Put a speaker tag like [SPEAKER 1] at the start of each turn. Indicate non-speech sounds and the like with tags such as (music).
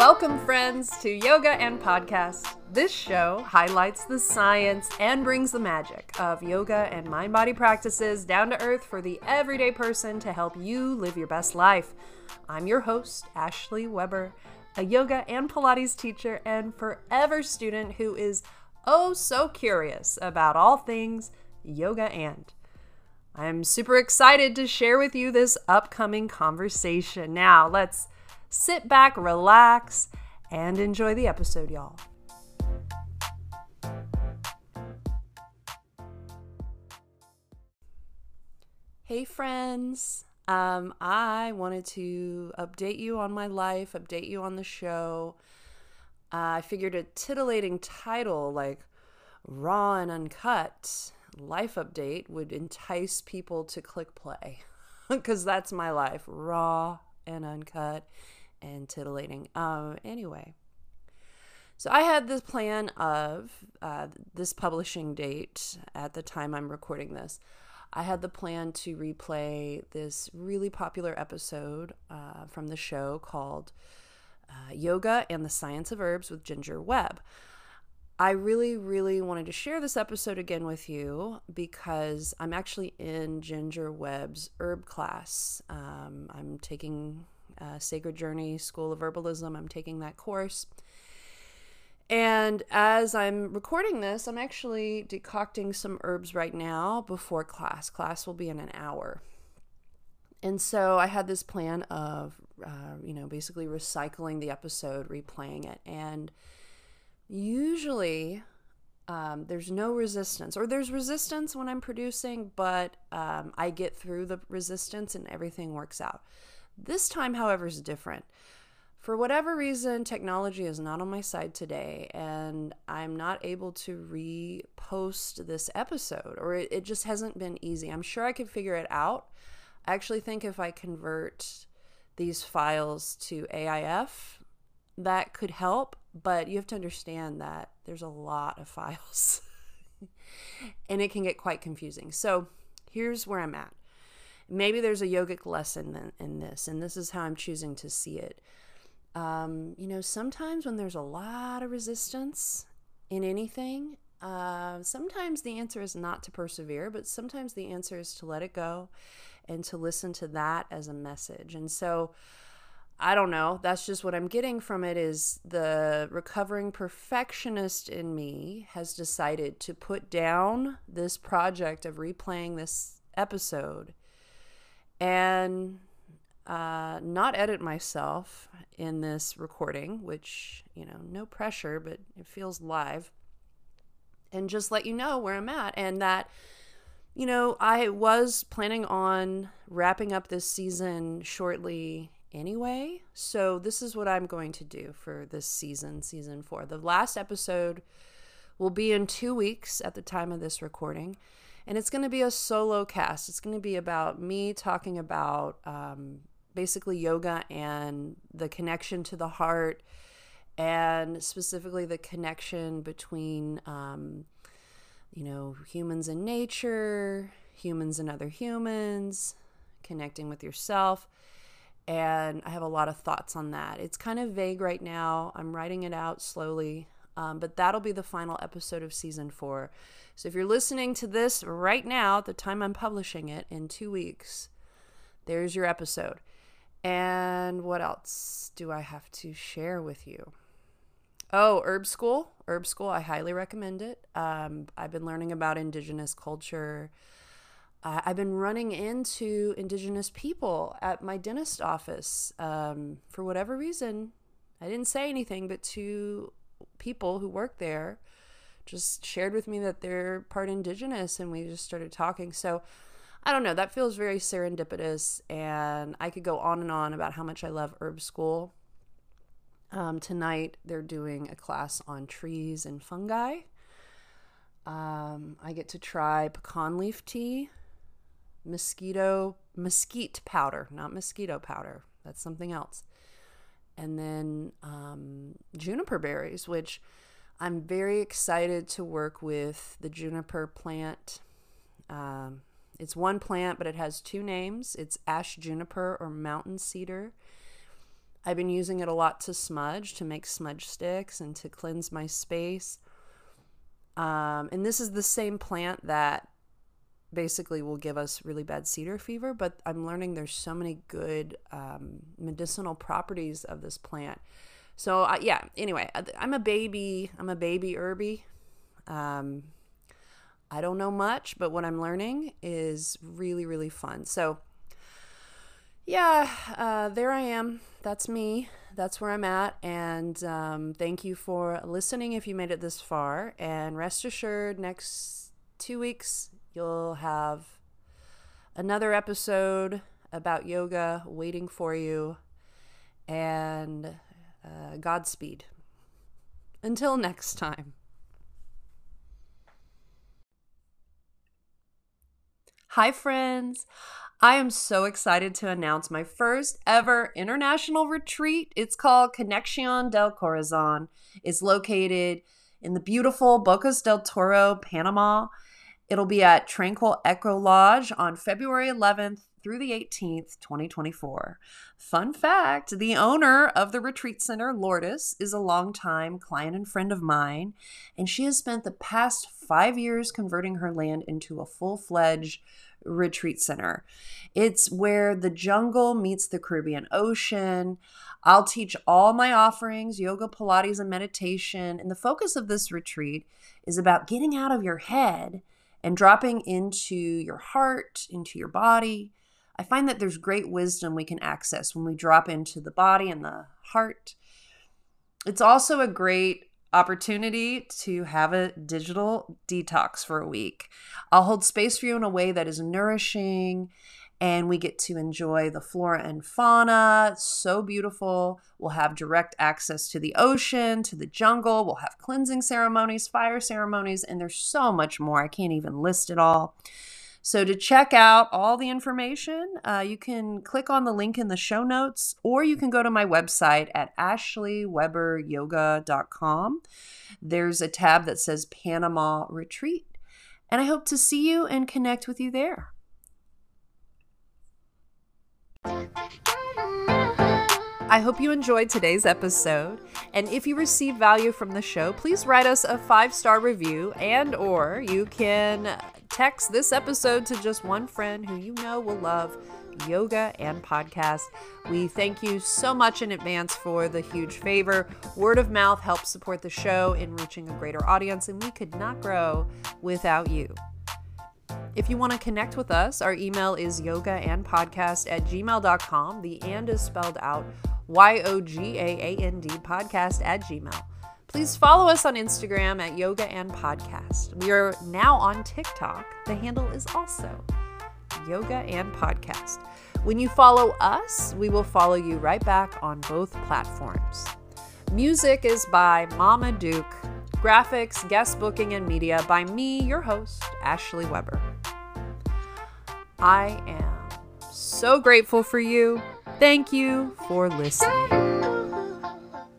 [SPEAKER 1] Welcome, friends, to Yoga and Podcast. This show highlights the science and brings the magic of yoga and mind body practices down to earth for the everyday person to help you live your best life. I'm your host, Ashley Weber, a yoga and Pilates teacher and forever student who is oh so curious about all things yoga and. I'm super excited to share with you this upcoming conversation. Now, let's sit back, relax, and enjoy the episode, y'all. Hey, friends. Um, I wanted to update you on my life, update you on the show. Uh, I figured a titillating title like Raw and Uncut Life Update would entice people to click play (laughs) because that's my life raw and uncut and titillating. Um, anyway, so I had this plan of uh, this publishing date at the time I'm recording this. I had the plan to replay this really popular episode uh, from the show called uh, Yoga and the Science of Herbs with Ginger Webb. I really, really wanted to share this episode again with you because I'm actually in Ginger Webb's herb class. Um, I'm taking uh, Sacred Journey School of Herbalism. I'm taking that course. And as I'm recording this, I'm actually decocting some herbs right now before class. Class will be in an hour. And so I had this plan of, uh, you know, basically recycling the episode, replaying it. And usually um, there's no resistance, or there's resistance when I'm producing, but um, I get through the resistance and everything works out. This time, however, is different. For whatever reason, technology is not on my side today, and I'm not able to repost this episode, or it, it just hasn't been easy. I'm sure I could figure it out. I actually think if I convert these files to AIF, that could help, but you have to understand that there's a lot of (laughs) files and it can get quite confusing. So here's where I'm at maybe there's a yogic lesson in, in this, and this is how I'm choosing to see it. Um, you know, sometimes when there's a lot of resistance in anything, uh, sometimes the answer is not to persevere, but sometimes the answer is to let it go and to listen to that as a message. And so, I don't know. That's just what I'm getting from it is the recovering perfectionist in me has decided to put down this project of replaying this episode and uh, not edit myself in this recording, which, you know, no pressure, but it feels live. And just let you know where I'm at and that, you know, I was planning on wrapping up this season shortly anyway. So this is what I'm going to do for this season, season four. The last episode will be in two weeks at the time of this recording and it's going to be a solo cast. It's going to be about me talking about um, basically yoga and the connection to the heart, and specifically the connection between, um, you know, humans and nature, humans and other humans, connecting with yourself. And I have a lot of thoughts on that. It's kind of vague right now. I'm writing it out slowly, um, but that'll be the final episode of season four. So if you're listening to this right now, the time I'm publishing it in two weeks, there's your episode. And what else do I have to share with you? Oh, Herb School. Herb School, I highly recommend it. Um, I've been learning about indigenous culture. Uh, I've been running into indigenous people at my dentist office. Um, for whatever reason, I didn't say anything, but two people who work there just shared with me that they're part indigenous and we just started talking. So I don't know, that feels very serendipitous and I could go on and on about how much I love herb school. Um, tonight they're doing a class on trees and fungi. Um, I get to try pecan leaf tea, mosquito mesquite powder, not mosquito powder. That's something else. And then um, juniper berries, which I'm very excited to work with the juniper plant. Um, it's one plant, but it has two names. It's ash juniper or mountain cedar. I've been using it a lot to smudge, to make smudge sticks, and to cleanse my space. Um, and this is the same plant that basically will give us really bad cedar fever, but I'm learning there's so many good um, medicinal properties of this plant. So uh, yeah, anyway, I'm a baby. I'm a baby herby. Um, I don't know much, but what I'm learning is really, really fun. So yeah, uh, there I am. That's me. That's where I'm at. And um, thank you for listening if you made it this far. And rest assured, next two weeks, you'll have another episode about yoga waiting for you. And uh, Godspeed. Until next time. Hi, friends. I am so excited to announce my first ever international retreat. It's called Conexion del Corazon. It's located in the beautiful Bocas del Toro, Panama. It'll be at Tranquil Echo Lodge on February 11th through the 18th, 2024. Fun fact the owner of the retreat center, Lourdes, is a longtime client and friend of mine, and she has spent the past five years converting her land into a full fledged retreat center. It's where the jungle meets the Caribbean Ocean. I'll teach all my offerings, yoga, Pilates, and meditation. And the focus of this retreat is about getting out of your head and dropping into your heart, into your body. I find that there's great wisdom we can access when we drop into the body and the heart. It's also a great opportunity to have a digital detox for a week. I'll hold space for you in a way that is nourishing and we get to enjoy the flora and fauna. so beautiful. We'll have direct access to the ocean, to the jungle. We'll have cleansing ceremonies, fire ceremonies, and there's so much more. I can't even list it all. So, to check out all the information, uh, you can click on the link in the show notes, or you can go to my website at ashleyweberyoga.com. There's a tab that says Panama Retreat, and I hope to see you and connect with you there. I hope you enjoyed today's episode, and if you receive value from the show, please write us a 5-star review and or you can text this episode to just one friend who you know will love yoga and podcast. We thank you so much in advance for the huge favor. Word of mouth helps support the show in reaching a greater audience, and we could not grow without you. If you want to connect with us, our email is yogaandpodcast and podcast at gmail.com. The and is spelled out Y O G A A N D podcast at gmail. Please follow us on Instagram at Yoga and Podcast. We are now on TikTok. The handle is also Yoga and Podcast. When you follow us, we will follow you right back on both platforms. Music is by Mama Duke. Graphics, guest booking, and media by me, your host, Ashley Weber. I am so grateful for you. Thank you for listening.